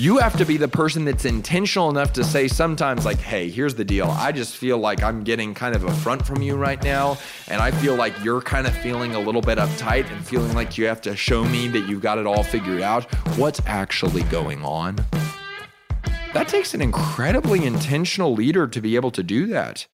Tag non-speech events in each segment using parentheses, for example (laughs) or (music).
You have to be the person that's intentional enough to say sometimes, like, hey, here's the deal. I just feel like I'm getting kind of a front from you right now. And I feel like you're kind of feeling a little bit uptight and feeling like you have to show me that you've got it all figured out. What's actually going on? That takes an incredibly intentional leader to be able to do that.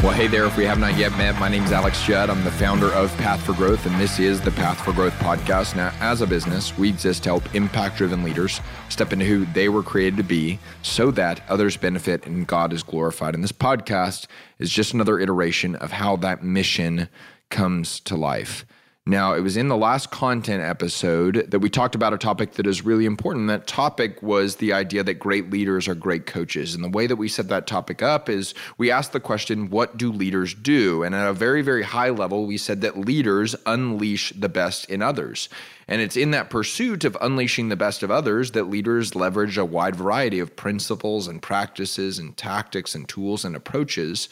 Well, hey there. If we have not yet met, my name is Alex Judd. I'm the founder of Path for Growth, and this is the Path for Growth podcast. Now, as a business, we exist to help impact driven leaders step into who they were created to be so that others benefit and God is glorified. And this podcast is just another iteration of how that mission comes to life. Now, it was in the last content episode that we talked about a topic that is really important. That topic was the idea that great leaders are great coaches. And the way that we set that topic up is we asked the question, what do leaders do? And at a very, very high level, we said that leaders unleash the best in others. And it's in that pursuit of unleashing the best of others that leaders leverage a wide variety of principles and practices and tactics and tools and approaches.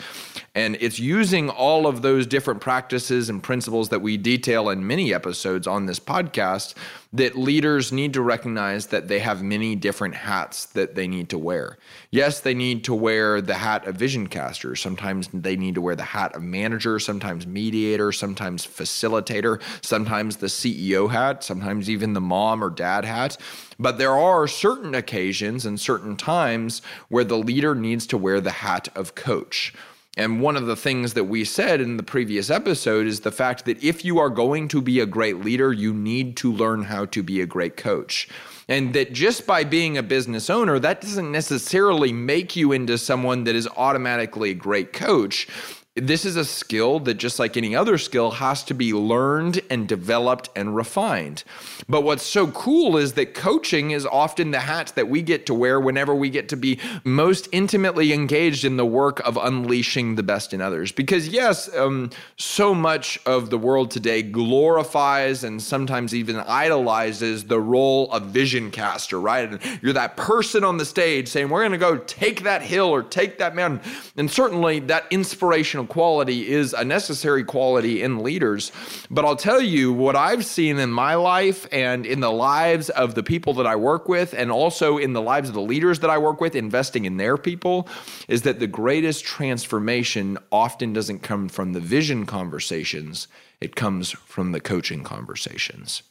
And it's using all of those different practices and principles that we detail in many episodes on this podcast that leaders need to recognize that they have many different hats that they need to wear. Yes, they need to wear the hat of vision caster. Sometimes they need to wear the hat of manager, sometimes mediator, sometimes facilitator, sometimes the CEO hat, sometimes even the mom or dad hat. But there are certain occasions and certain times where the leader needs to wear the hat of coach. And one of the things that we said in the previous episode is the fact that if you are going to be a great leader, you need to learn how to be a great coach. And that just by being a business owner, that doesn't necessarily make you into someone that is automatically a great coach this is a skill that just like any other skill has to be learned and developed and refined. But what's so cool is that coaching is often the hat that we get to wear whenever we get to be most intimately engaged in the work of unleashing the best in others. Because yes um, so much of the world today glorifies and sometimes even idolizes the role of vision caster right? And you're that person on the stage saying we're going to go take that hill or take that mountain. And certainly that inspirational quality is a necessary quality in leaders. But I'll tell you what I've seen in my life and in the lives of the people that I work with, and also in the lives of the leaders that I work with, investing in their people, is that the greatest transformation often doesn't come from the vision conversations, it comes from the coaching conversations.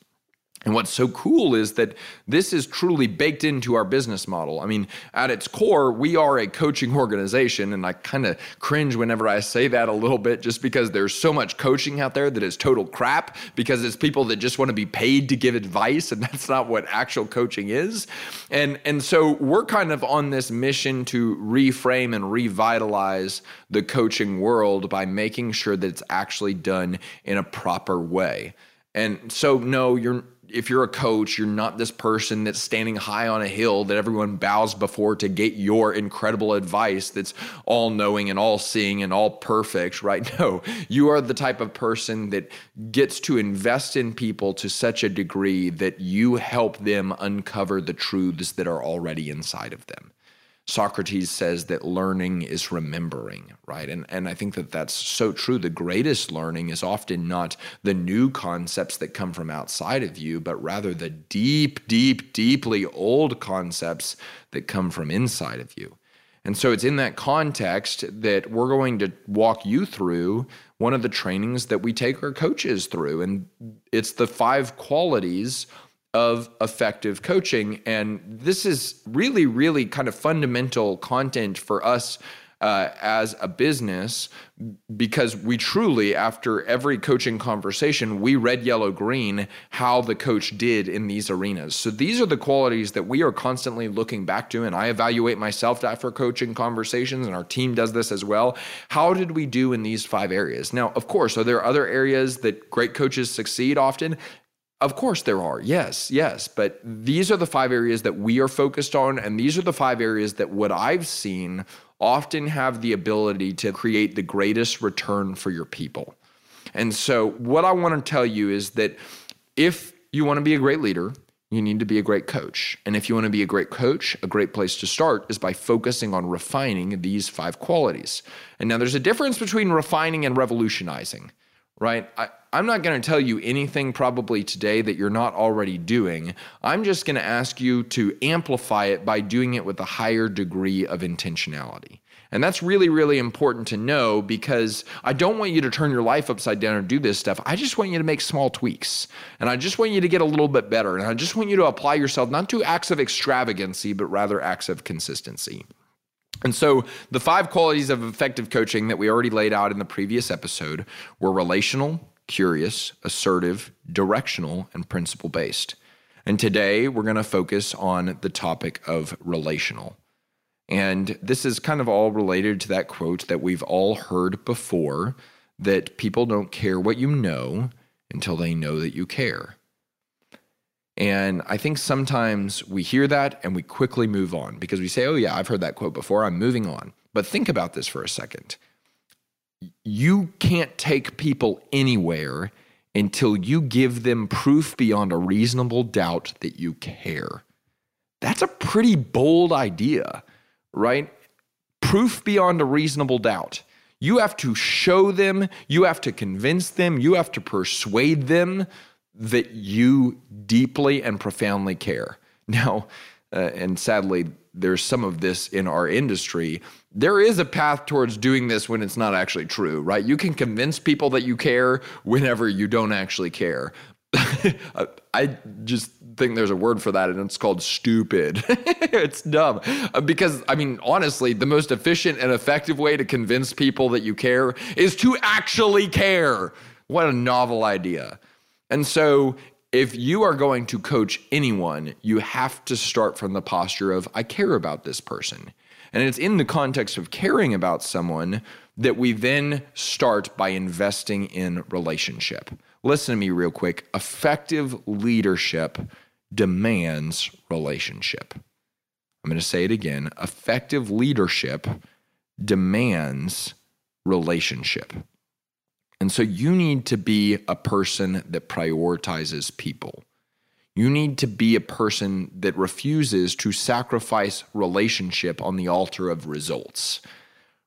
And what's so cool is that this is truly baked into our business model. I mean, at its core, we are a coaching organization. And I kind of cringe whenever I say that a little bit, just because there's so much coaching out there that is total crap, because it's people that just want to be paid to give advice. And (laughs) that's not what actual coaching is. And, and so we're kind of on this mission to reframe and revitalize the coaching world by making sure that it's actually done in a proper way. And so, no, you're if you're a coach, you're not this person that's standing high on a hill that everyone bows before to get your incredible advice that's all knowing and all seeing and all perfect, right? (laughs) No, you are the type of person that gets to invest in people to such a degree that you help them uncover the truths that are already inside of them. Socrates says that learning is remembering, right? And, and I think that that's so true. The greatest learning is often not the new concepts that come from outside of you, but rather the deep, deep, deeply old concepts that come from inside of you. And so it's in that context that we're going to walk you through one of the trainings that we take our coaches through. And it's the five qualities of effective coaching. And this is really, really kind of fundamental content for us uh, as a business because we truly, after every coaching conversation, we red, yellow, green how the coach did in these arenas. So these are the qualities that we are constantly looking back to. And I evaluate myself after coaching conversations, and our team does this as well. How did we do in these five areas? Now, of course, are there other areas that great coaches succeed often? Of course, there are. Yes, yes. But these are the five areas that we are focused on. And these are the five areas that what I've seen often have the ability to create the greatest return for your people. And so, what I want to tell you is that if you want to be a great leader, you need to be a great coach. And if you want to be a great coach, a great place to start is by focusing on refining these five qualities. And now there's a difference between refining and revolutionizing, right? I, I'm not going to tell you anything probably today that you're not already doing. I'm just going to ask you to amplify it by doing it with a higher degree of intentionality. And that's really, really important to know because I don't want you to turn your life upside down and do this stuff. I just want you to make small tweaks. And I just want you to get a little bit better. And I just want you to apply yourself not to acts of extravagancy, but rather acts of consistency. And so, the five qualities of effective coaching that we already laid out in the previous episode were relational, curious, assertive, directional, and principle based. And today, we're going to focus on the topic of relational. And this is kind of all related to that quote that we've all heard before that people don't care what you know until they know that you care. And I think sometimes we hear that and we quickly move on because we say, oh, yeah, I've heard that quote before. I'm moving on. But think about this for a second. You can't take people anywhere until you give them proof beyond a reasonable doubt that you care. That's a pretty bold idea right? Proof beyond a reasonable doubt. You have to show them, you have to convince them, you have to persuade them that you deeply and profoundly care. Now, uh, and sadly, there's some of this in our industry. There is a path towards doing this when it's not actually true, right? You can convince people that you care whenever you don't actually care. (laughs) I just think there's a word for that, and it's called stupid. (laughs) it's dumb. Uh, because, I mean, honestly, the most efficient and effective way to convince people that you care is to actually care. What a novel idea. And so, if you are going to coach anyone, you have to start from the posture of, I care about this person. And it's in the context of caring about someone that we then start by investing in relationship. Listen to me real quick. Effective leadership demands relationship. I'm going to say it again. Effective leadership demands relationship. And so you need to be a person that prioritizes people. You need to be a person that refuses to sacrifice relationship on the altar of results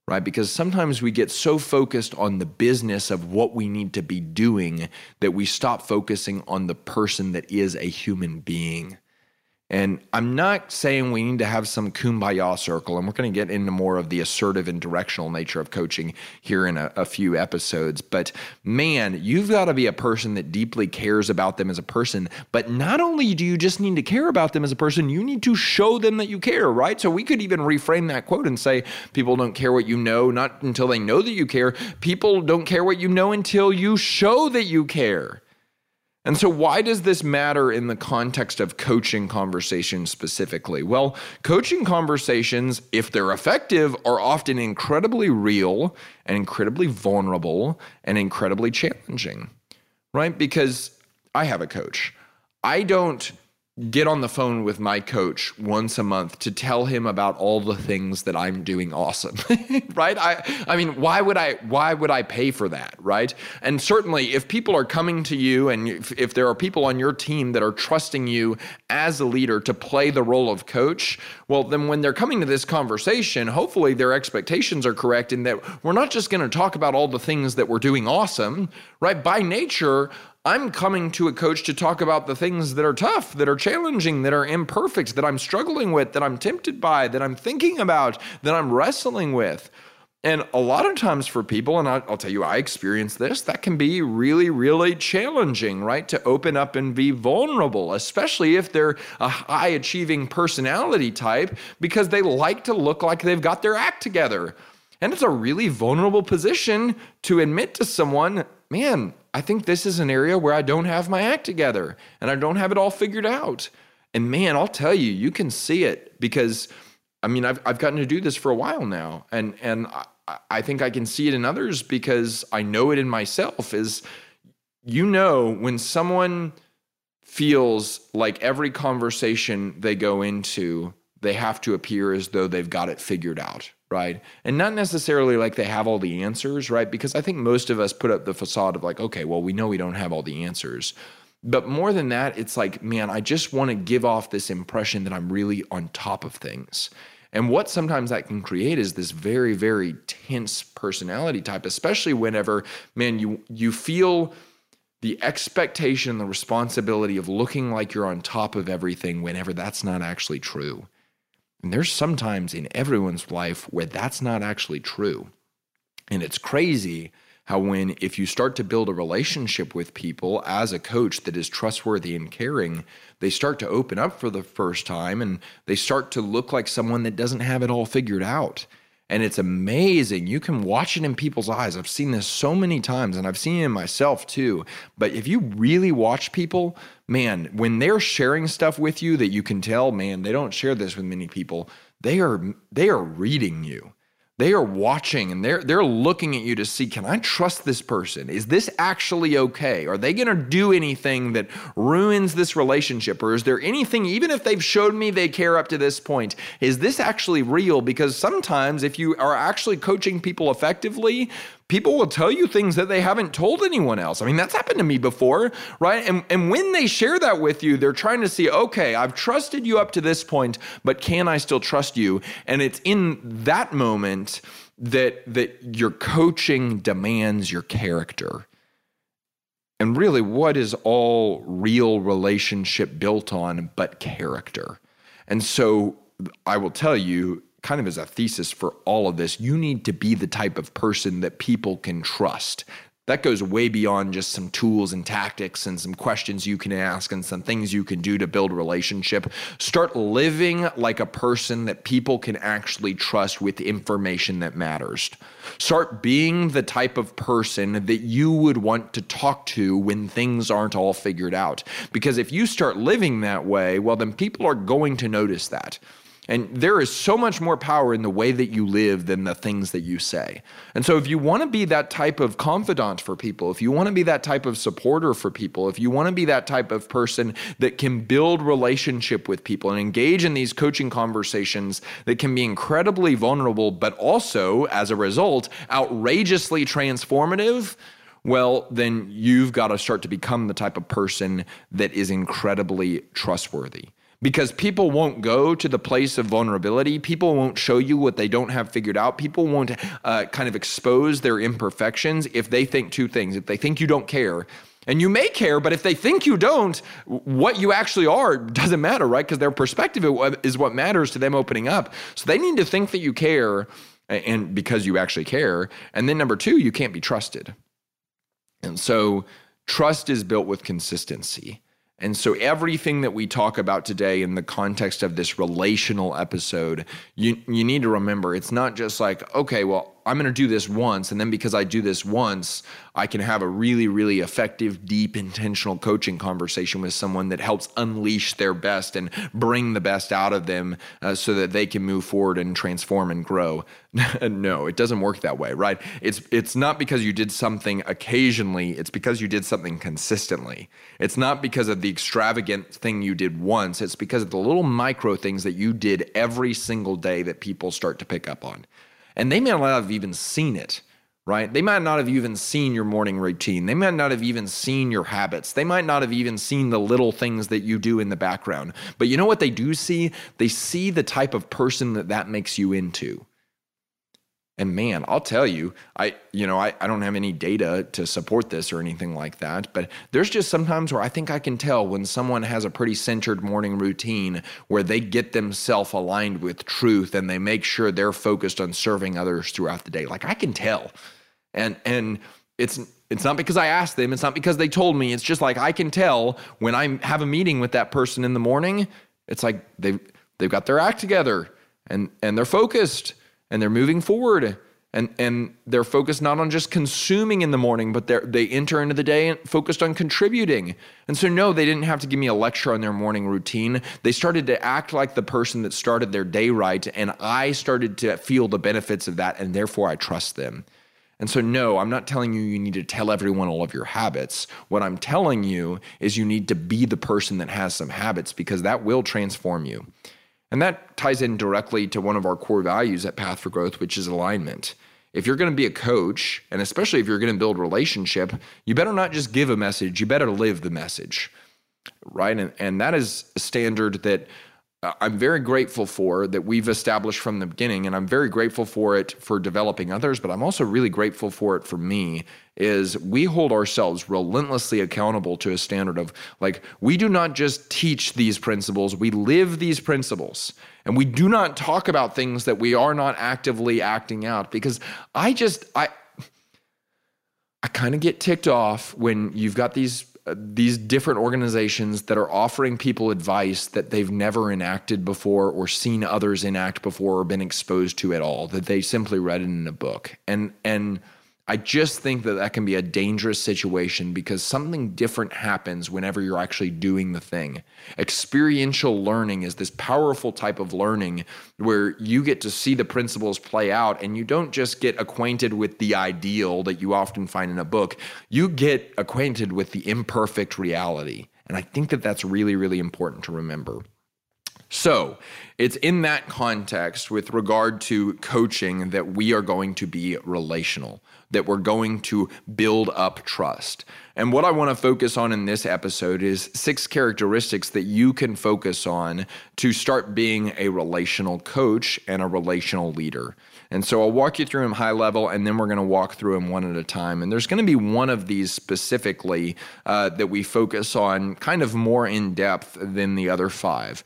right? Because sometimes we get so focused on the business of what we need to be doing that we stop focusing on the person that is a human being. And I'm not saying we need to have some kumbaya circle, and we're going to get into more of the assertive and directional nature of coaching here in a, a few episodes. But man, you've got to be a person that deeply cares about them as a person. But not only do you just need to care about them as a person, you need to show them that you care, right? So we could even reframe that quote and say, People don't care what you know, not until they know that you care. People don't care what you know until you show that you care. And so, why does this matter in the context of coaching conversations specifically? Well, coaching conversations, if they're effective, are often incredibly real and incredibly vulnerable and incredibly challenging, right? Because I have a coach. I don't get on the phone with my coach once a month to tell him about all the things that I'm doing awesome (laughs) right? I I mean why would I why would I pay for that right? And certainly if people are coming to you and if, if there are people on your team that are trusting you as a leader to play the role of coach well then when they're coming to this conversation hopefully their expectations are correct in that we're not just going to talk about all the things that we're doing awesome right? By nature I'm coming to a coach to talk about the things that are tough, that are challenging, that are imperfect, that I'm struggling with, that I'm tempted by, that I'm thinking about, that I'm wrestling with. And a lot of times for people, and I'll tell you, I experienced this, that can be really, really challenging, right? To open up and be vulnerable, especially if they're a high achieving personality type, because they like to look like they've got their act together. And it's a really vulnerable position to admit to someone, man, I think this is an area where I don't have my act together and I don't have it all figured out. And man, I'll tell you, you can see it because I mean, I've, I've gotten to do this for a while now. And, and I, I think I can see it in others because I know it in myself is, you know, when someone feels like every conversation they go into, they have to appear as though they've got it figured out, right? And not necessarily like they have all the answers, right? Because I think most of us put up the facade of like, okay, well, we know we don't have all the answers. But more than that, it's like, man, I just want to give off this impression that I'm really on top of things. And what sometimes that can create is this very, very tense personality type, especially whenever, man, you you feel the expectation the responsibility of looking like you're on top of everything whenever that's not actually true. And there's sometimes in everyone's life where that's not actually true. And it's crazy how, when if you start to build a relationship with people as a coach that is trustworthy and caring, they start to open up for the first time and they start to look like someone that doesn't have it all figured out. And it's amazing. You can watch it in people's eyes. I've seen this so many times and I've seen it myself too. But if you really watch people, man, when they're sharing stuff with you that you can tell, man, they don't share this with many people. They are they are reading you. They are watching and they're they're looking at you to see can I trust this person? Is this actually okay? Are they going to do anything that ruins this relationship or is there anything even if they've showed me they care up to this point, is this actually real? Because sometimes if you are actually coaching people effectively, people will tell you things that they haven't told anyone else. I mean, that's happened to me before, right? And, and when they share that with you, they're trying to see, okay, I've trusted you up to this point, but can I still trust you? And it's in that moment that that your coaching demands your character. And really, what is all real relationship built on but character? And so I will tell you, kind of as a thesis for all of this, you need to be the type of person that people can trust. That goes way beyond just some tools and tactics and some questions you can ask and some things you can do to build relationship. Start living like a person that people can actually trust with information that matters. Start being the type of person that you would want to talk to when things aren't all figured out. Because if you start living that way, well, then people are going to notice that. And there is so much more power in the way that you live than the things that you say. And so, if you want to be that type of confidant for people, if you want to be that type of supporter for people, if you want to be that type of person that can build relationship with people and engage in these coaching conversations that can be incredibly vulnerable, but also, as a result, outrageously transformative, well, then you've got to start to become the type of person that is incredibly trustworthy because people won't go to the place of vulnerability. People won't show you what they don't have figured out. People won't uh, kind of expose their imperfections if they think two things. If they think you don't care, and you may care, but if they think you don't, what you actually are doesn't matter, right? Because their perspective is what matters to them opening up. So they need to think that you care and because you actually care. And then number two, you can't be trusted. And so trust is built with consistency. And so, everything that we talk about today in the context of this relational episode, you, you need to remember it's not just like, okay, well, I'm going to do this once. And then because I do this once, I can have a really, really effective, deep, intentional coaching conversation with someone that helps unleash their best and bring the best out of them uh, so that they can move forward and transform and grow. (laughs) no, it doesn't work that way, right? It's, it's not because you did something occasionally, it's because you did something consistently. It's not because of the extravagant thing you did once, it's because of the little micro things that you did every single day that people start to pick up on. And they may not have even seen it, right? They might not have even seen your morning routine. They might not have even seen your habits. They might not have even seen the little things that you do in the background. But you know what they do see? They see the type of person that that makes you into. And man, I'll tell you, I you know, I, I don't have any data to support this or anything like that, but there's just sometimes where I think I can tell when someone has a pretty centered morning routine where they get themselves aligned with truth and they make sure they're focused on serving others throughout the day. Like I can tell. And and it's it's not because I asked them, it's not because they told me. It's just like I can tell when I have a meeting with that person in the morning, it's like they've they've got their act together and and they're focused and they're moving forward and and they're focused not on just consuming in the morning but they they enter into the day focused on contributing. And so no they didn't have to give me a lecture on their morning routine. They started to act like the person that started their day right and i started to feel the benefits of that and therefore i trust them. And so no i'm not telling you you need to tell everyone all of your habits. What i'm telling you is you need to be the person that has some habits because that will transform you and that ties in directly to one of our core values at Path for Growth, which is alignment. If you're going to be a coach, and especially if you're going to build relationship, you better not just give a message, you better live the message. Right? And, and that is a standard that Uh, I'm very grateful for that we've established from the beginning, and I'm very grateful for it for developing others, but I'm also really grateful for it for me. Is we hold ourselves relentlessly accountable to a standard of like, we do not just teach these principles, we live these principles. And we do not talk about things that we are not actively acting out because I just, I, I kind of get ticked off when you've got these these different organizations that are offering people advice that they've never enacted before or seen others enact before or been exposed to at all that they simply read it in a book. And and I just think that that can be a dangerous situation because something different happens whenever you're actually doing the thing. Experiential learning is this powerful type of learning where you get to see the principles play out and you don't just get acquainted with the ideal that you often find in a book, you get acquainted with the imperfect reality. And I think that that's really, really important to remember. So, it's in that context with regard to coaching that we are going to be relational that we're going to build up trust. And what I want to focus on in this episode is six characteristics that you can focus on to start being a relational coach and a relational leader. And so I'll walk you through them high level, and then we're going to walk through them one at a time. And there's going to be one of these specifically uh, that we focus on kind of more in depth than the other five.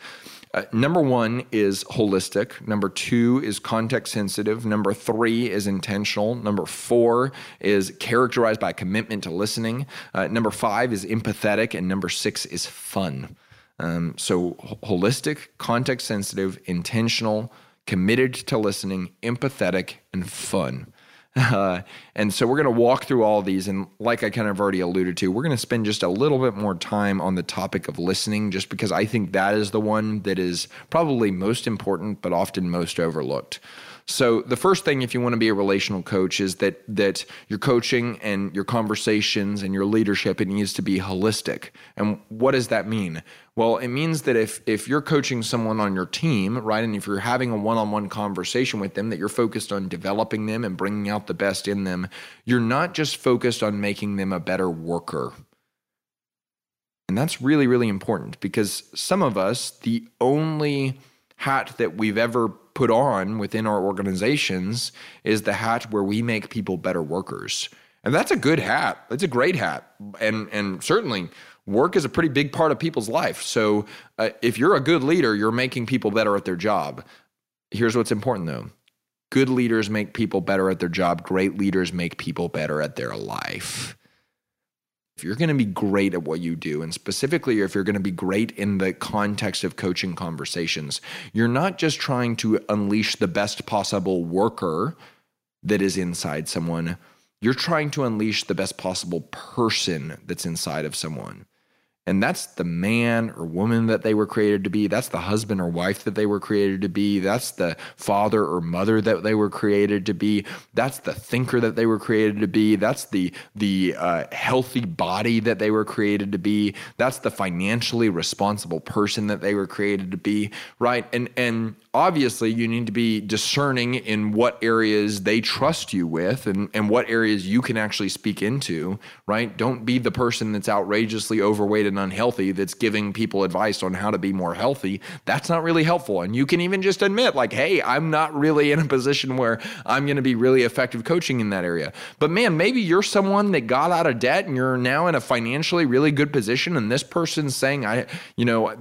Uh, number one is holistic. Number two is context sensitive. Number three is intentional. Number four is characterized by commitment to listening. Uh, number five is empathetic. And number six is fun. Um, so, holistic, context sensitive, intentional, committed to listening, empathetic, and fun. Uh, (laughs) and so we're going to walk through all these. And like I kind of already alluded to, we're going to spend just a little bit more time on the topic of listening, just because I think that is the one that is probably most important, but often most overlooked. So the first thing if you want to be a relational coach is that that your coaching and your conversations and your leadership it needs to be holistic. And what does that mean? Well, it means that if if you're coaching someone on your team, right, and if you're having a one-on-one conversation with them that you're focused on developing them and bringing out the best in them, you're not just focused on making them a better worker. And that's really really important because some of us the only hat that we've ever put on within our organizations is the hat where we make people better workers. And that's a good hat. That's a great hat. And and certainly work is a pretty big part of people's life. So uh, if you're a good leader, you're making people better at their job. Here's what's important though. Good leaders make people better at their job. Great leaders make people better at their life you're going to be great at what you do, and specifically if you're going to be great in the context of coaching conversations, you're not just trying to unleash the best possible worker that is inside someone, you're trying to unleash the best possible person that's inside of someone. And that's the man or woman that they were created to be. That's the husband or wife that they were created to be. That's the father or mother that they were created to be. That's the thinker that they were created to be. That's the the uh, healthy body that they were created to be. That's the financially responsible person that they were created to be. Right? And and obviously you need to be discerning in what areas they trust you with and, and what areas you can actually speak into, right? Don't be the person that's outrageously overweight and unhealthy that's giving people advice on how to be more healthy. That's not really helpful. And you can even just admit, like, hey, I'm not really in a position where I'm going to be really effective coaching in that area. But man, maybe you're someone that got out of debt and you're now in a financially really good position. And this person's saying, I, you know,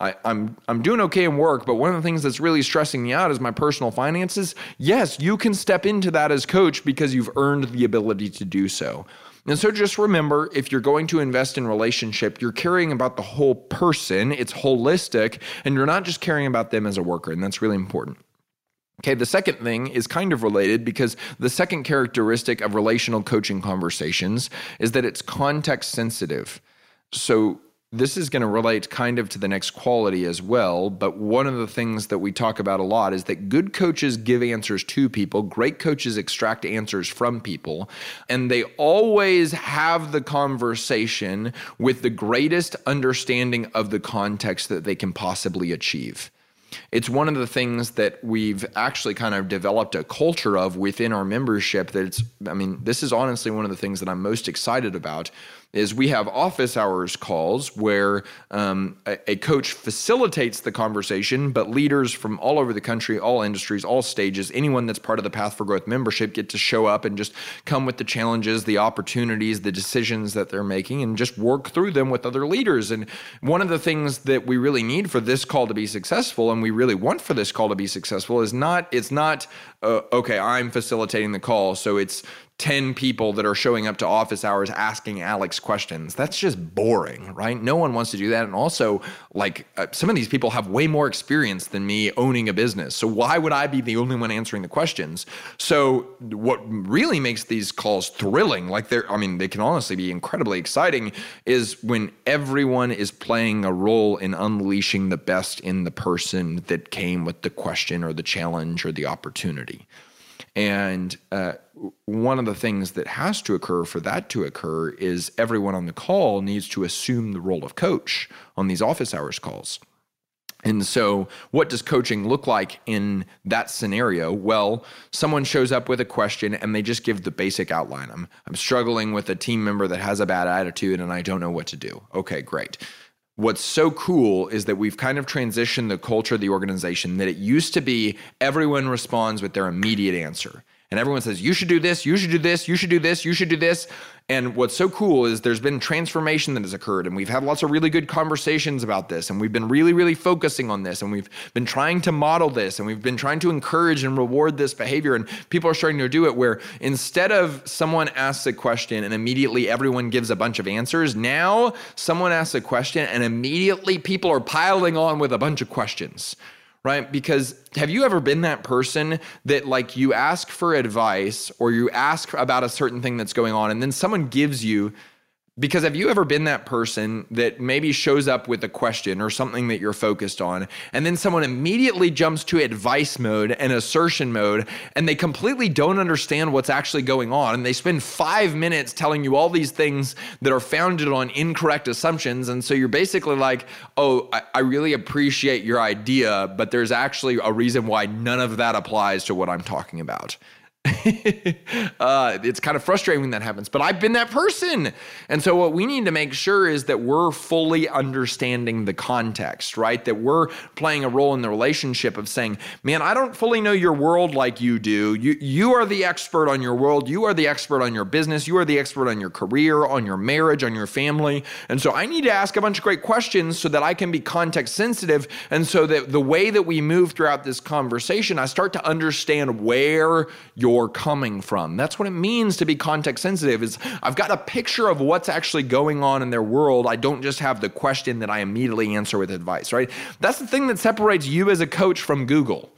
I, I'm I'm doing okay in work, but one of the things that's really stressing me out is my personal finances. Yes, you can step into that as coach because you've earned the ability to do so. And so just remember if you're going to invest in relationship, you're caring about the whole person, it's holistic, and you're not just caring about them as a worker, and that's really important. Okay, the second thing is kind of related because the second characteristic of relational coaching conversations is that it's context sensitive. So this is going to relate kind of to the next quality as well. But one of the things that we talk about a lot is that good coaches give answers to people, great coaches extract answers from people, and they always have the conversation with the greatest understanding of the context that they can possibly achieve. It's one of the things that we've actually kind of developed a culture of within our membership that it's I mean this is honestly one of the things that I'm most excited about is we have office hours calls where um, a, a, coach facilitates the conversation, but leaders from all over the country, all industries, all stages, anyone that's part of the Path for Growth membership get to show up and just come with the challenges, the opportunities, the decisions that they're making, and just work through them with other leaders. And one of the things that we really need for this call to be successful, and we really want for this call to be successful, is not it's not uh, okay. I'm facilitating the call, so it's 10 people that are showing up to office hours asking Alex questions. That's just boring, right? No one wants to do that. And also, like, uh, some of these people have way more experience than me owning a business. So, why would I be the only one answering the questions? So, what really makes these calls thrilling, like, they're, I mean, they can honestly be incredibly exciting, is when everyone is playing a role in unleashing the best in the person that came with the question or the challenge or the opportunity. And uh, one of the things that has to occur for that to occur is everyone on the call needs to assume the role of coach on these office hours calls. And so, what does coaching look like in that scenario? Well, someone shows up with a question and they just give the basic outline. I'm, I'm struggling with a team member that has a bad attitude and I don't know what to do. Okay, great what's so cool is that we've kind of transitioned the culture of the organization that it used to be everyone responds with their immediate answer. And everyone says, you should do this, you should do this, you should do this, you should do this. And what's so cool is there's been transformation that has occurred, and we've had lots of really good conversations about this, and we've been really, really focusing on this, and we've been trying to model this, and we've been trying to encourage and reward this behavior. And people are starting to do it where instead of someone asks a question and immediately everyone gives a bunch of answers, now someone asks a question and immediately people are piling on with a bunch of questions right? Because have you ever been that person that like you ask for advice or you ask about a certain thing that's going on and then someone gives you because have you ever been that person that maybe shows up with a question or something that you're focused on, and then someone immediately jumps to advice mode and assertion mode, and they completely don't understand what's actually going on, and they spend five minutes telling you all these things that are founded on incorrect assumptions, and so you're basically like, oh, I, I really appreciate your idea, but there's actually a reason why none of that applies to what I'm talking about. (laughs) uh, it's kind of frustrating when that happens, but I've been that person. And so, what we need to make sure is that we're fully understanding the context, right? That we're playing a role in the relationship of saying, man, I don't fully know your world like you do. You, you are the expert on your world. You are the expert on your business. You are the expert on your career, on your marriage, on your family. And so, I need to ask a bunch of great questions so that I can be context sensitive. And so that the way that we move throughout this conversation, I start to understand where your you're coming from. That's what it means to be context sensitive is I've got a picture of what's actually going on in their world. I don't just have the question that I immediately answer with advice, right? That's the thing that separates you as a coach from Google.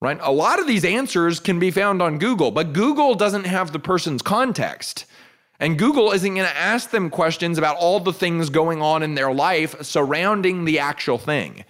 Right? A lot of these answers can be found on Google, but Google doesn't have the person's context. And Google isn't going to ask them questions about all the things going on in their life surrounding the actual thing.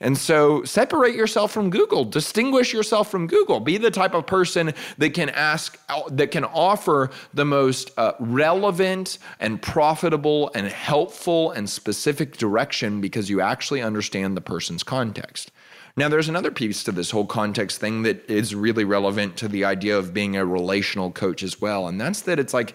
And so separate yourself from Google, distinguish yourself from Google. Be the type of person that can ask, that can offer the most uh, relevant and profitable and helpful and specific direction because you actually understand the person's context. Now, there's another piece to this whole context thing that is really relevant to the idea of being a relational coach as well. And that's that it's like,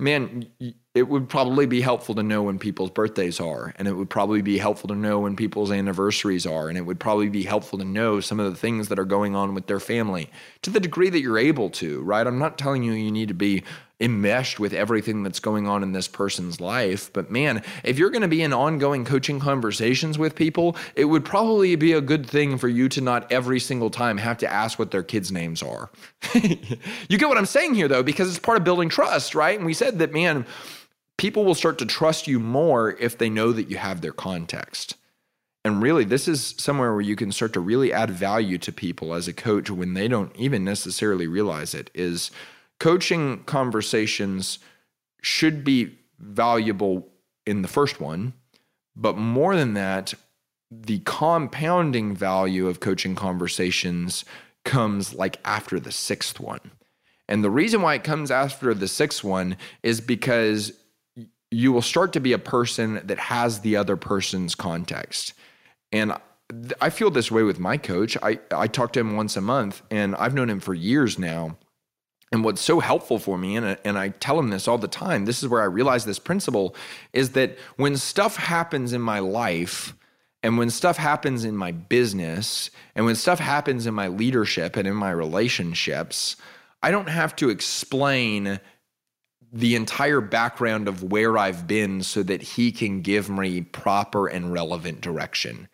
man, it would probably be helpful to know when people's birthdays are and it would probably be helpful to know when people's anniversaries are and it would probably be helpful to know some of the things that are going on with their family to the degree that you're able to right i'm not telling you you need to be enmeshed with everything that's going on in this person's life. But man, if you're going to be in ongoing coaching conversations with people, it would probably be a good thing for you to not every single time have to ask what their kids' names are. (laughs) you get what I'm saying here, though, because it's part of building trust, right? And we said that, man, people will start to trust you more if they know that you have their context. And really, this is somewhere where you can start to really add value to people as a coach when they don't even necessarily realize it. Is coaching conversations should be valuable in the first one, but more than that, the compounding value of coaching conversations comes like after the sixth one. And the reason why it comes after the sixth one is because you will start to be a person that has the other person's context. And I feel this way with my coach. I, I talk to him once a month, and I've known him for years now. And what's so helpful for me, and, and I tell him this all the time, this is where I realize this principle is that when stuff happens in my life, and when stuff happens in my business, and when stuff happens in my leadership and in my relationships, I don't have to explain the entire background of where I've been so that he can give me proper and relevant direction.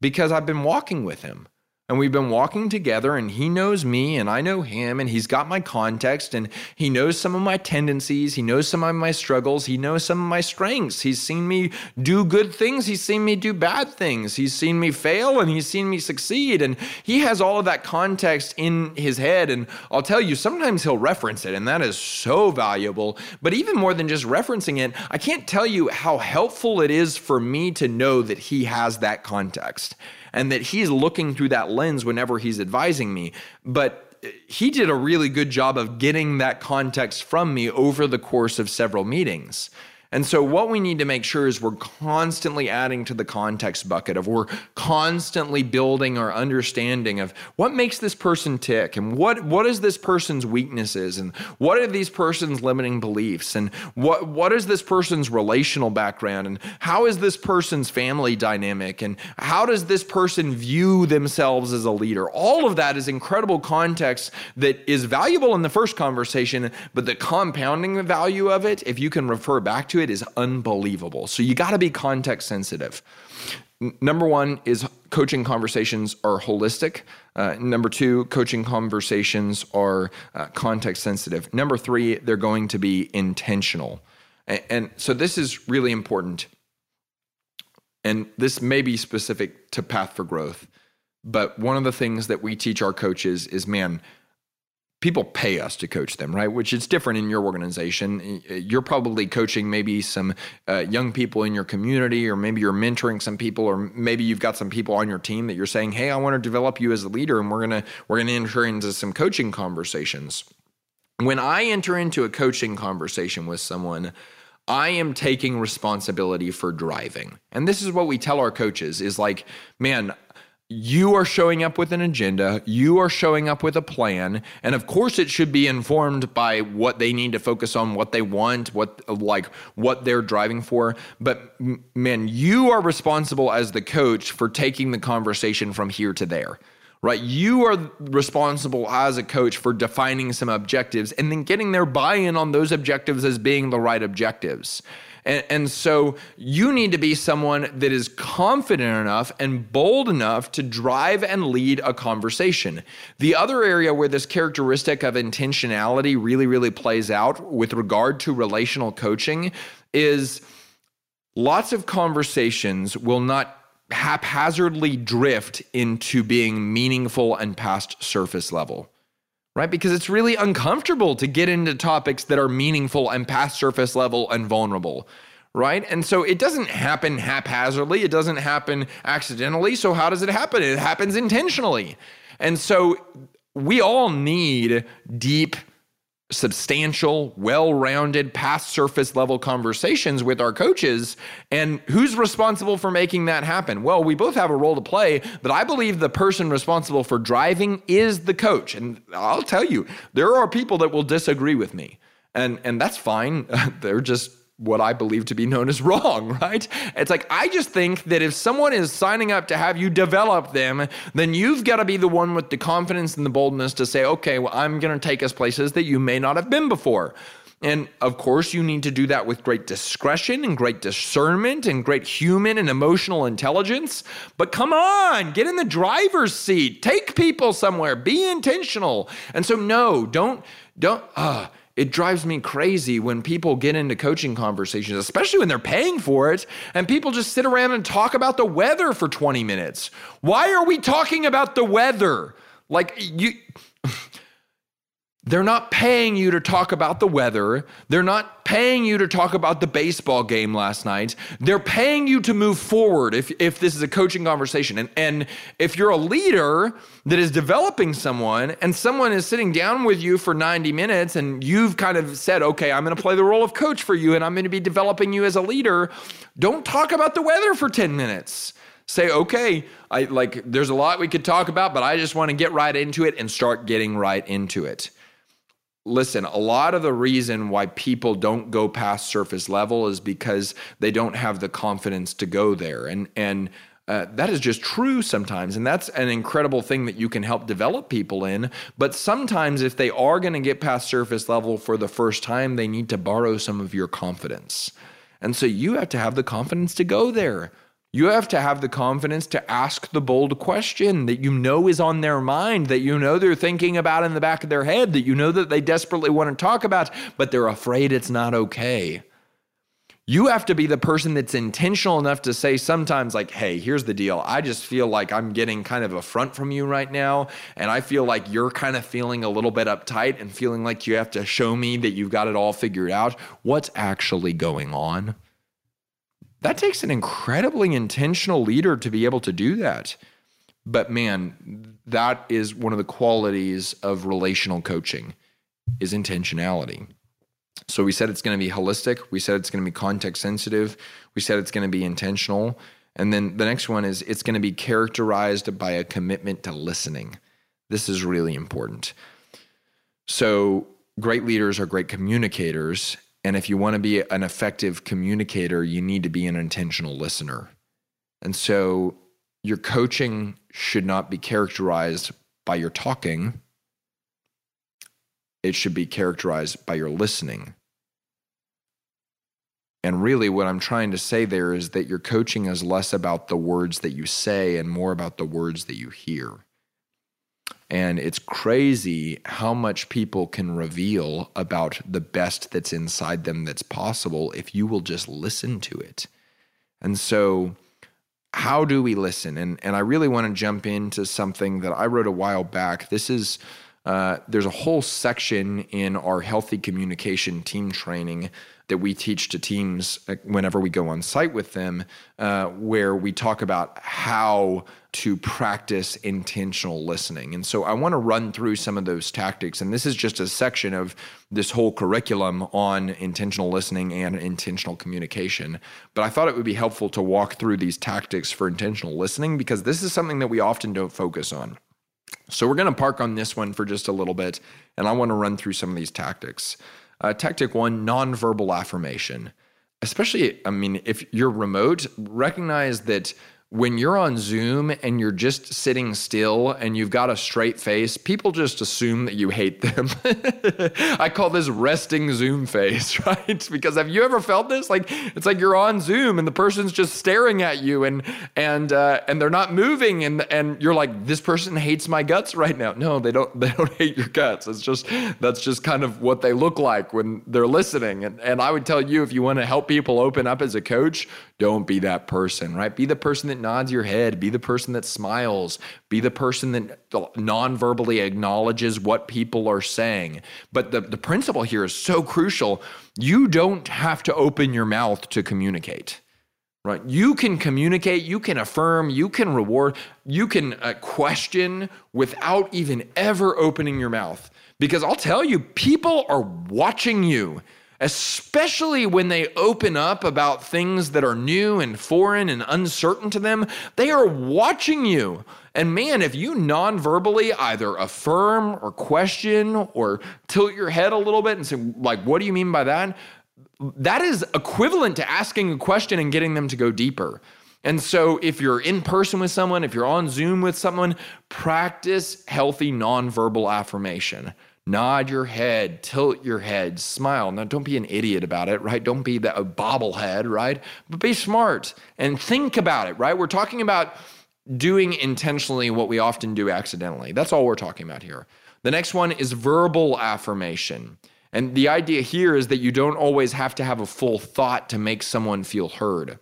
Because I've been walking with him and we've been walking together and he knows me and I know him and he's got my context and he knows some of my tendencies, he knows some of my struggles, he knows some of my strengths. He's seen me do good things, he's seen me do bad things. He's seen me fail and he's seen me succeed and he has all of that context in his head and I'll tell you sometimes he'll reference it and that is so valuable. But even more than just referencing it, I can't tell you how helpful it is for me to know that he has that context and that he's looking through that lens whenever he's advising me. But he did a really good job of getting that context from me over the course of several meetings. And so, what we need to make sure is we're constantly adding to the context bucket of we're constantly building our understanding of what makes this person tick and what what is this person's weaknesses and what are these person's limiting beliefs and what what is this person's relational background and how is this person's family dynamic and how does this person view themselves as a leader. All of that is incredible context that is valuable in the first conversation, but the compounding value of it, if you can refer back to it it is unbelievable. So you got to be context sensitive. N- number one is coaching conversations are holistic. Uh, number two, coaching conversations are uh, context sensitive. Number three, they're going to be intentional. And, and so this is really important. And this may be specific to Path for Growth. But one of the things that we teach our coaches is man, people pay us to coach them, right? Which is different in your organization. You're probably coaching maybe some uh, young people in your community, or maybe you're mentoring some people, or maybe you've got some people on your team that you're saying, "Hey, I want to develop you as a leader, and we're gonna we're gonna enter into some coaching conversations." When I enter into a coaching conversation with someone, I am taking responsibility for driving. And this is what we tell our coaches is like, man, you are showing up with an agenda, you are showing up with a plan, and of course it should be informed by what they need to focus on, what they want, what like what they're driving for. But man, you are responsible as the coach for taking the conversation from here to there. Right? You are responsible as a coach for defining some objectives and then getting their buy-in on those objectives as being the right objectives. And, and so you need to be someone that is confident enough and bold enough to drive and lead a conversation. The other area where this characteristic of intentionality really, really plays out with regard to relational coaching is lots of conversations will not haphazardly drift into being meaningful and past surface level right? Because it's really uncomfortable to get into topics that are meaningful and past surface level and vulnerable, right? And so it doesn't happen haphazardly, it doesn't happen accidentally. So, how does it happen? It happens intentionally. And so, we all need deep substantial, well rounded, past surface level conversations with our coaches. And who's responsible for making that happen? Well, we both have a role to play, but I believe the person responsible for driving is the coach. And I'll tell you, there are people that will disagree with me. And, and that's fine. (laughs) They're just what I believe to be known as (laughs) wrong, right? It's like, I just think that if someone is signing up to have you develop them, then you've got to be the one with the confidence and the boldness to say, okay, well, I'm going to take us places that you may not have been before. And of course, you need to do that with great discretion and great discernment and great human and emotional intelligence. But come on, get in the driver's seat, take people somewhere, be intentional. And so, no, don't, don't, uh, it drives me crazy when people get into coaching conversations, especially when they're paying for it, and people just sit around and talk about the weather for 20 minutes. Why are we talking about the weather? Like, you. (laughs) They're not paying you to talk about the weather. They're not paying you to talk about the baseball game last night. They're paying you to move forward if, if this is a coaching conversation. And, and if you're a leader that is developing someone and someone is sitting down with you for 90 minutes and you've kind of said, okay, I'm going to play the role of coach for you and I'm going to be developing you as a leader, don't talk about the weather for 10 minutes say okay i like there's a lot we could talk about but i just want to get right into it and start getting right into it listen, a lot of the reason why people don't go past surface level is because they don't have the confidence to go there. And and uh, that is just true sometimes. And that's an incredible thing that you can help develop people in. But sometimes, if they are going to get past surface level for the first time, they need to borrow some of your confidence. And so you have to have the confidence to go there. You have to have the confidence to ask the bold question that you know is on their mind, that you know they're thinking about in the back of their head, that you know that they desperately want to talk about, but they're afraid it's not okay. You have to be the person that's intentional enough to say sometimes, like, hey, here's the deal. I just feel like I'm getting kind of a front from you right now. And I feel like you're kind of feeling a little bit uptight and feeling like you have to show me that you've got it all figured out. What's actually going on? That takes an incredibly intentional leader to be able to do that. But man, that is one of the qualities of relational coaching is intentionality. So we said it's going to be holistic, we said it's going to be context sensitive, we said it's going to be intentional, and then the next one is it's going to be characterized by a commitment to listening. This is really important. So great leaders are great communicators and if you want to be an effective communicator, you need to be an intentional listener. And so your coaching should not be characterized by your talking, it should be characterized by your listening. And really, what I'm trying to say there is that your coaching is less about the words that you say and more about the words that you hear. And it's crazy how much people can reveal about the best that's inside them that's possible if you will just listen to it. And so, how do we listen? And, and I really want to jump into something that I wrote a while back. This is, uh, there's a whole section in our healthy communication team training that we teach to teams uh, whenever we go on site with them, uh, where we talk about how to practice intentional listening. And so I want to run through some of those tactics. And this is just a section of this whole curriculum on intentional listening and intentional communication. But I thought it would be helpful to walk through these tactics for intentional listening because this is something that we often don't focus on. So we're going to park on this one for just a little bit, and I want to run through some of these tactics. Uh, tactic one nonverbal affirmation. Especially, I mean, if you're remote, recognize that when you're on Zoom and you're just sitting still and you've got a straight face, people just assume that you hate them. (laughs) I call this resting Zoom face, (laughs) right? Because have you ever felt this? Like it's like you're on Zoom and the person's just staring at you and and uh, and they're not moving and and you're like this person hates my guts right now. No, they don't. (laughs) They don't hate your guts. It's just that's just kind of what they look like when they're listening. And and I would tell you if you want to help people open up as a coach, don't be that person, right? Be the person that nods your head. Be the person that smiles. Be the person that non verbally acknowledges what people are saying. But the, the principle here is so crucial. You don't have to open your mouth to communicate. Right? You can communicate, you can affirm, you can reward, you can uh, question without even ever opening your mouth. Because I'll tell you, people are watching you especially when they open up about things that are new and foreign and uncertain to them. They are watching you. And man, if you non verbally either affirm or question or tilt your head a little bit and say, like, what do you mean by that? That is equivalent to asking a question and getting them to go deeper. And so, if you're in person with someone, if you're on Zoom with someone, practice healthy nonverbal affirmation nod your head, tilt your head, smile. Now, don't be an idiot about it, right? Don't be that bobblehead, right? But be smart and think about it, right? We're talking about doing intentionally what we often do accidentally. That's all we're talking about here. The next one is verbal affirmation. And the idea here is that you don't always have to have a full thought to make someone feel heard.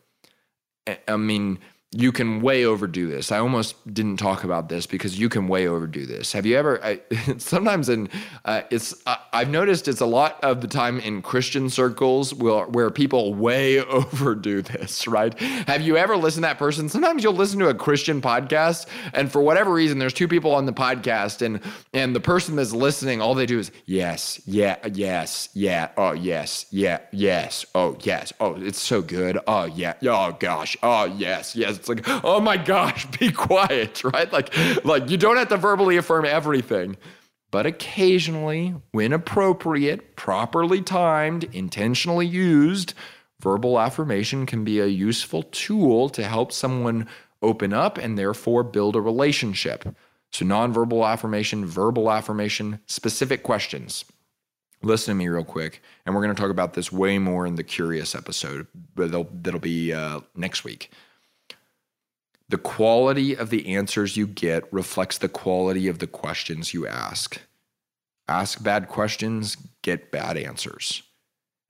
I mean, you can way overdo this. I almost didn't talk about this because you can way overdo this. Have you ever? I, (laughs) sometimes in uh, it's uh, I've noticed it's a lot of the time in Christian circles where where people way (laughs) overdo this. Right? Have you ever listened to that person? Sometimes you'll listen to a Christian podcast, and for whatever reason, there's two people on the podcast, and and the person that's listening, all they do is yes, yeah, yes, yeah, oh yes, yeah, yes, oh yes, oh it's so good, oh yeah, oh gosh, oh yes, yes it's like, oh my gosh, be quiet, (laughs) right? Like, like you don't have to verbally affirm everything, but occasionally, when appropriate, properly timed, intentionally used, verbal affirmation can be a useful tool to help someone open up and therefore build a relationship. So, nonverbal affirmation, verbal affirmation, specific questions. Listen to me real quick, and we're going to talk about this way more in the curious episode, but that'll, be uh, next week. The quality of the answers you get reflects the quality of the questions you ask. Ask bad questions, get bad answers.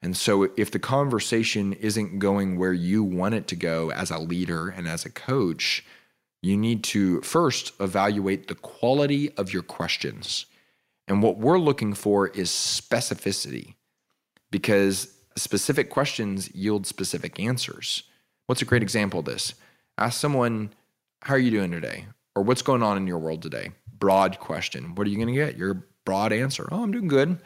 And so, if the conversation isn't going where you want it to go as a leader and as a coach, you need to first evaluate the quality of your questions. And what we're looking for is specificity because specific questions yield specific answers. What's a great example of this? Ask someone, How are you doing today? Or what's going on in your world today? Broad question. What are you going to get? Your broad answer. Oh, I'm doing good.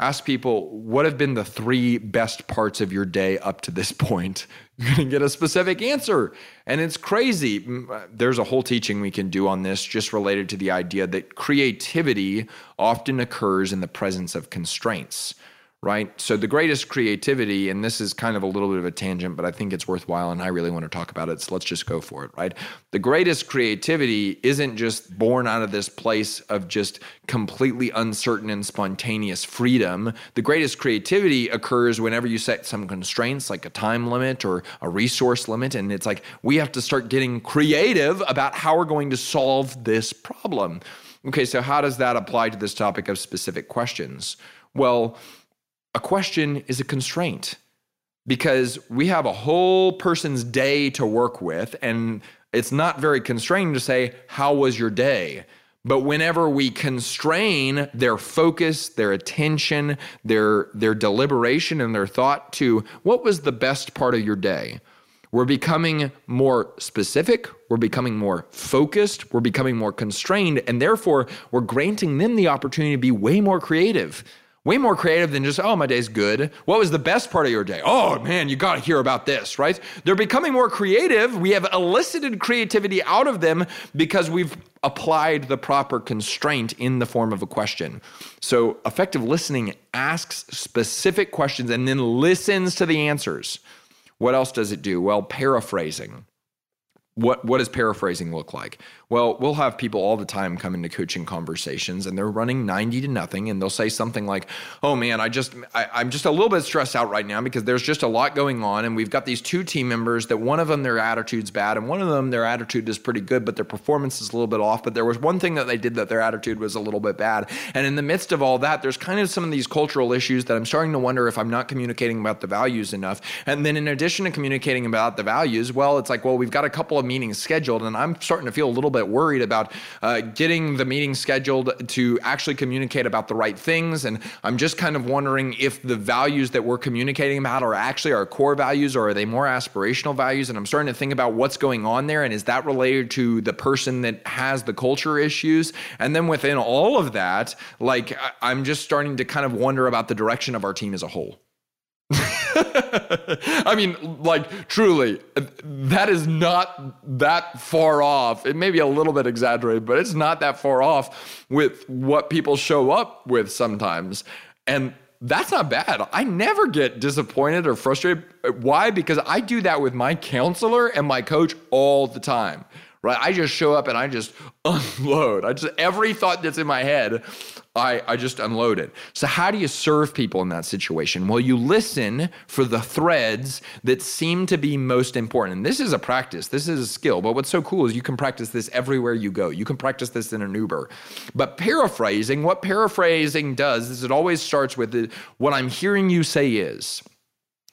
Ask people, what have been the three best parts of your day up to this point? (laughs) You're going to get a specific answer. And it's crazy. Uh, there's a whole teaching we can do on this just related to the idea that creativity often occurs in the presence of constraints right? So the greatest creativity, and this is kind of a little bit of a tangent, but I think it's worthwhile and I really want to talk about it. So let's just go for it, right? The greatest creativity isn't just born out of this place of just completely uncertain and spontaneous freedom. The greatest creativity occurs whenever you set some constraints like a time limit or a resource limit. And it's like we have to start getting creative about how we're going to solve this problem. Okay, so how does that apply to this topic of specific questions? Well, a question is a constraint because we have a whole person's day to work with, and it's not very constraining to say, How was your day? But whenever we constrain their focus, their attention, their, their deliberation, and their thought to what was the best part of your day, we're becoming more specific, we're becoming more focused, we're becoming more constrained, and therefore we're granting them the opportunity to be way more creative way more creative than just, oh, my day's good. What was the best part of your day? Oh, man, you got to hear about this, right? They're becoming more creative. We have elicited creativity out of them because we've applied the proper constraint in the form of a question. So, effective listening asks specific questions and then listens to the answers. What else does it do? Well, paraphrasing what what does paraphrasing look like? Well, we'll have people all the time come into coaching conversations and they're running 90 to nothing and they'll say something like, "Oh man, I just I, am just a little bit stressed out right now because there's just a lot going on and we've got these two team members that one of them their attitude's bad and one of them their attitude is pretty good but their performance is a little bit off, but there was one thing that they did that their attitude was a little bit bad." And in the midst of all that, there's kind of some of these cultural issues that I'm starting to wonder if I'm not communicating about the values enough. And then in addition to communicating about the values, well, it's like, well, we've got a couple of meetings scheduled, and I'm starting to feel a little bit worried about uh, getting the meeting scheduled to actually communicate about the right things. And I'm just kind of wondering if the values that we're communicating about are actually our core values or are they more aspirational values? And I'm starting to think about what's going on there, and is that related to the person that has the culture issues? And then within all of that, like I'm just starting to kind of wonder about the direction of our team as a whole. (laughs) (laughs) I mean, like, truly, that is not that far off. It may be a little bit exaggerated, but it's not that far off with what people show up with sometimes. And that's not bad. I never get disappointed or frustrated. Why? Because I do that with my counselor and my coach all the time right? I just show up and I just (laughs) unload. I just every thought that's in my head, I, I just unload it. So, how do you serve people in that situation? Well, you listen for the threads that seem to be most important. And this is a practice, this is a skill. But what's so cool is you can practice this everywhere you go. You can practice this in an Uber. But paraphrasing, what paraphrasing does is it always starts with what I'm hearing you say is.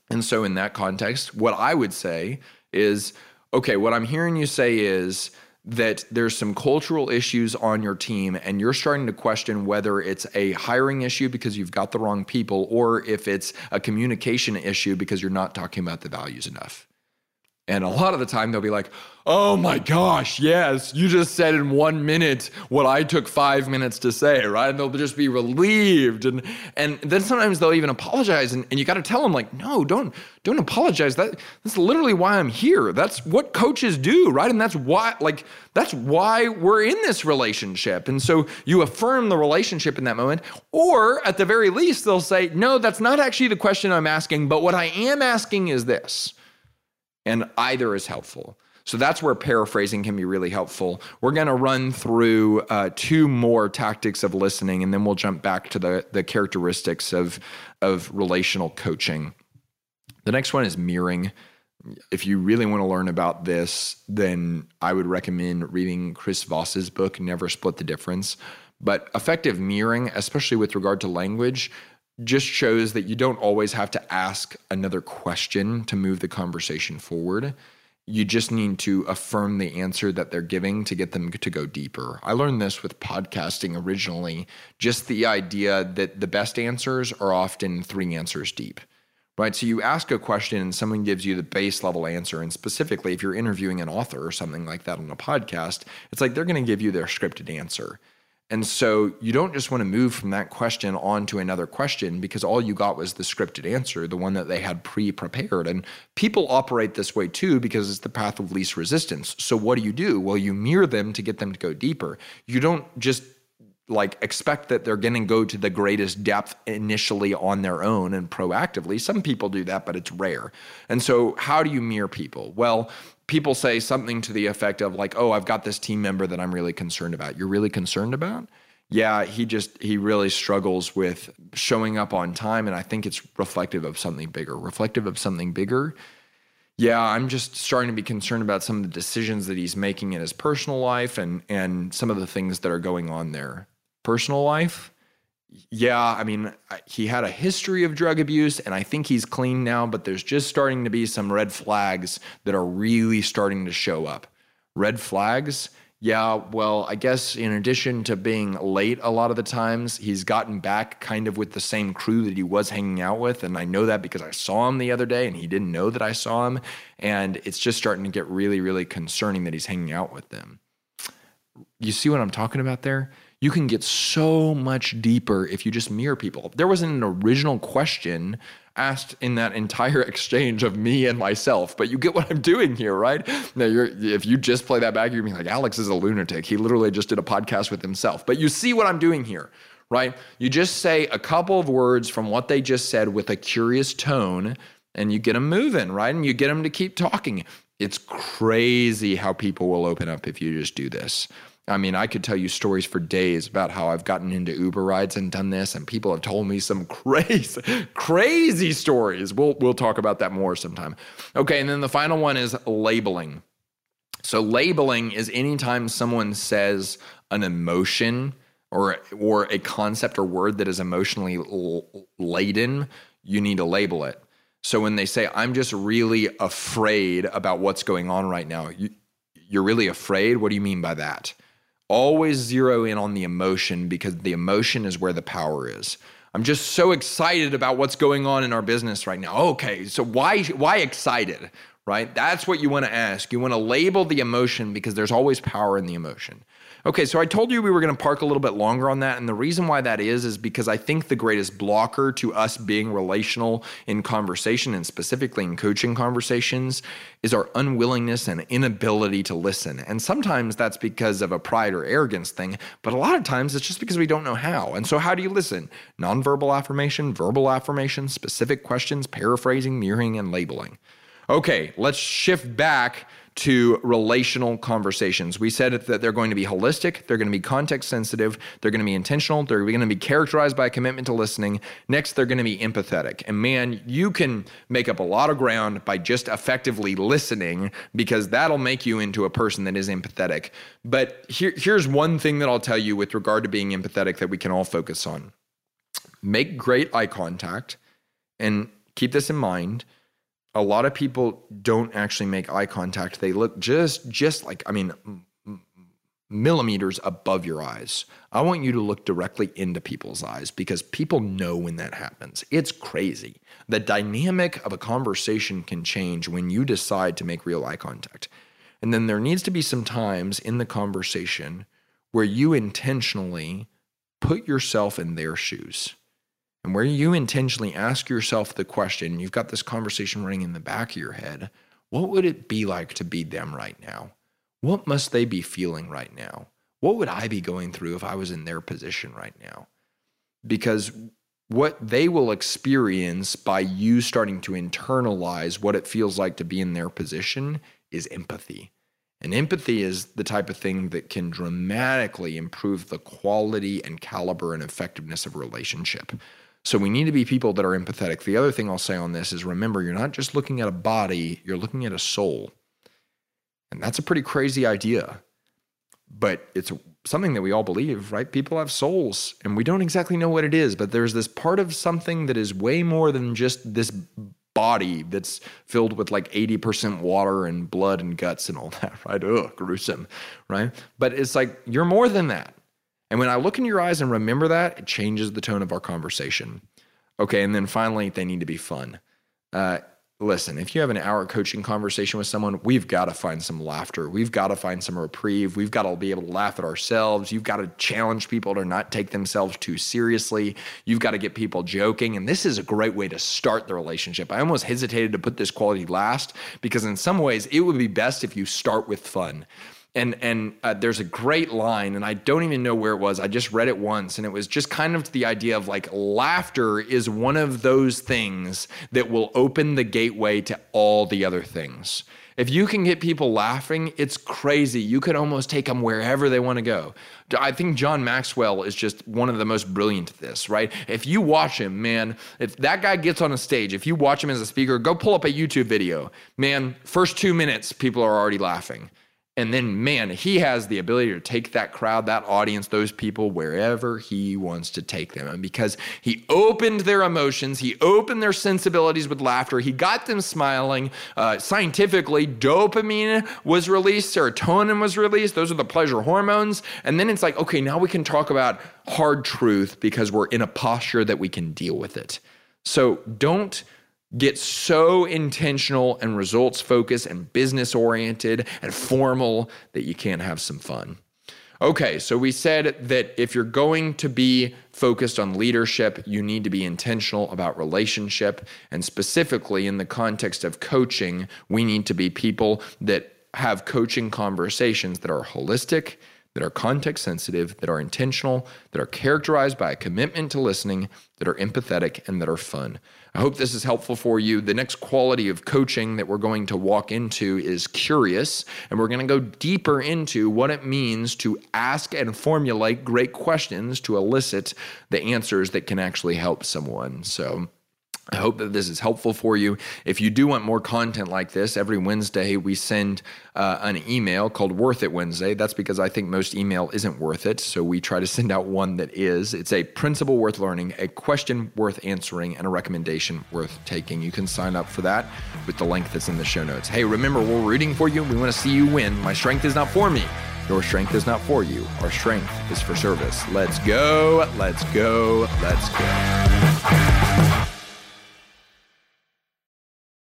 And so, in that context, what I would say is, okay, what I'm hearing you say is that there's some cultural issues on your team and you're starting to question whether it's a hiring issue because you've got the wrong people or if it's a communication issue because you're not talking about the values enough. And a lot of the time they'll be like, oh my gosh, yes, you just said in one minute what I took five minutes to say, right? And they'll just be relieved. And and then sometimes they'll even apologize. And, and you got to tell them, like, no, don't don't apologize. That that's literally why I'm here. That's what coaches do, right? And that's why, like, that's why we're in this relationship. And so you affirm the relationship in that moment. Or at the very least, they'll say, no, that's not actually the question I'm asking, but what I am asking is this and either is helpful. So that's where paraphrasing can be really helpful. We're going to run through uh, two more tactics of listening, and then we'll jump back to the, the characteristics of, of relational coaching. The next one is mirroring. If you really want to learn about this, then I would recommend reading Chris Voss's book, Never Split the Difference. But effective mirroring, especially with regard to language, just shows that you don't always have to ask another question to move the conversation forward. You just need to affirm the answer that they're giving to get them to go deeper. I learned this with podcasting originally, just the idea that the best answers are often three answers deep. Right? So you ask a question and someone gives you the base level answer. And specifically, if you're interviewing an author or something like that on a podcast, it's like they're going to give you their scripted answer. And so you don't just want to move from that question on to another question because all you got was the scripted answer, the one that they had pre prepared. And people operate this way too because it's the path of least resistance. So what do you do? Well, you mirror them to get them to go deeper. You don't just like expect that they're going to go to the greatest depth initially on their own and proactively. Some people do that, but it's rare. And so, how do you mirror people? Well, people say something to the effect of like, "Oh, I've got this team member that I'm really concerned about." You're really concerned about? Yeah, he just he really struggles with showing up on time and I think it's reflective of something bigger. Reflective of something bigger. Yeah, I'm just starting to be concerned about some of the decisions that he's making in his personal life and and some of the things that are going on there. Personal life? Yeah, I mean, he had a history of drug abuse, and I think he's clean now, but there's just starting to be some red flags that are really starting to show up. Red flags? Yeah, well, I guess in addition to being late a lot of the times, he's gotten back kind of with the same crew that he was hanging out with. And I know that because I saw him the other day and he didn't know that I saw him. And it's just starting to get really, really concerning that he's hanging out with them. You see what I'm talking about there? You can get so much deeper if you just mirror people. There wasn't an original question asked in that entire (laughs) exchange of me and myself, but you get what I'm doing here, right? Now, if you just play that back, you're being like, Alex is a lunatic. He literally just did a podcast with himself. But you see what I'm doing here, right? You just say a couple of words from what they just said with a curious tone, and you get them moving, right? And you get them to keep talking. It's crazy how people will open up if you just do this. I mean, I could tell you stories for days about how I've gotten into Uber rides and done this, and people have told me some (laughs) crazy, crazy stories. We'll we'll talk about that more sometime. Okay, and then the final one is labeling. So labeling is anytime someone says an emotion or or a concept or word that is emotionally laden, you need to label it. So when they say I'm just really afraid about what's going on right now, you, you're really afraid. What do you mean by that? Always zero in on the emotion because the emotion is where the power is. I'm just so excited about what's going on in our business right now. Okay, so why why excited? Right? That's what you want to ask. You want to label the emotion because there's always power in the emotion. Okay, so I told you we were going to park a little bit longer on that. And the reason why that is, is because I think the greatest blocker to us being relational in conversation and specifically in coaching conversations is our unwillingness and inability to listen. And sometimes that's because of a pride or arrogance thing, but a lot of times it's just because we don't know how. And so, how do you listen? Nonverbal affirmation, verbal affirmation, specific questions, paraphrasing, mirroring, and labeling. Okay, let's shift back to relational conversations. We said that they're going to be holistic, they're going to be context sensitive, they're going to be intentional, they're going to be characterized by a commitment to listening. Next, they're going to be empathetic. And man, you can make up a lot of ground by just effectively listening because that'll make you into a person that is empathetic. But here, here's one thing that I'll tell you with regard to being empathetic that we can all focus on make great eye contact and keep this in mind a lot of people don't actually make eye contact. They look just just like I mean millimeters above your eyes. I want you to look directly into people's eyes because people know when that happens. It's crazy. The dynamic of a conversation can change when you decide to make real eye contact. And then there needs to be some times in the conversation where you intentionally put yourself in their shoes and where you intentionally ask yourself the question you've got this conversation running in the back of your head what would it be like to be them right now? What must they be feeling right now? What would I be going through if I was in their position right now? Because what they will experience by you starting to internalize what it feels like to be in their position is empathy. And empathy is the type of thing that can dramatically improve the quality and caliber and effectiveness of relationship. So we need to be people that are empathetic. The other thing I'll say on this is remember, you're not just looking at a body, you're looking at a soul. And that's a pretty crazy idea. But it's something that we all believe, right? People have souls, and we don't exactly know what it is, but there's this part of something that is way more than just this body that's filled with like 80% water and blood and guts and all (laughs) that, right? Ugh, gruesome, right? But it's like you're more than that. And when I look in your eyes and remember that, it changes the tone of our conversation. Okay, and then finally, they need to be fun. Uh, listen, if you have an hour coaching conversation with someone, we've got to find some laughter. We've got to find some reprieve. We've got to be able to laugh at ourselves. You've got to challenge people to not take themselves too seriously. You've got to get people joking. And this is a great way to start the relationship. I almost hesitated to put this quality last because, in some ways, it would be best if you start with fun and and uh, there's a great line and i don't even know where it was. I just read it once and it was just kind of the idea of like laughter is one of those things that will open the gateway to all the other things. If you can get people laughing it's crazy. You could almost take them wherever they want to go. I think john maxwell is just one of the most brilliant at this right? If you watch him man if that guy gets on a stage if you watch him as a speaker go pull up a youtube video. Man first two minutes people are already laughing and then, man, he has the ability to take that crowd, that audience, those people wherever he wants to take them. And because he opened their emotions, he opened their sensibilities with laughter, he got them smiling. Uh, scientifically, dopamine was released, serotonin was released. Those are the pleasure hormones. And then it's like, okay, now we can talk about hard truth because we're in a posture that we can deal with it. So don't get so intentional and results focused and business oriented and formal that you can't have some fun. Okay, so we said that if you're going to be focused on leadership, you need to be intentional about relationship. And specifically in the context of coaching, we need to be people that have coaching conversations that are holistic, that are context sensitive, that are intentional, that are characterized by a commitment to listening, that are empathetic, and that are fun. I hope this is helpful for you. The next quality of coaching that we're going to walk into is curious, and we're going to go deeper into what it means to ask and formulate great questions to elicit the answers that can actually help someone. So, I hope that this is helpful for you. If you do want more content like this, every Wednesday we send uh, an email called Worth It Wednesday. That's because I think most email isn't worth it. So we try to (laughs) send out one that is. It's a principle worth learning, a question worth answering, and a recommendation worth taking. You can sign up for that with the link that's in the show notes. Hey, remember, we're rooting for you. We want to see you win. My strength is not for me. Your strength is not for you. Our strength is for service. Let's go. Let's go. Let's go.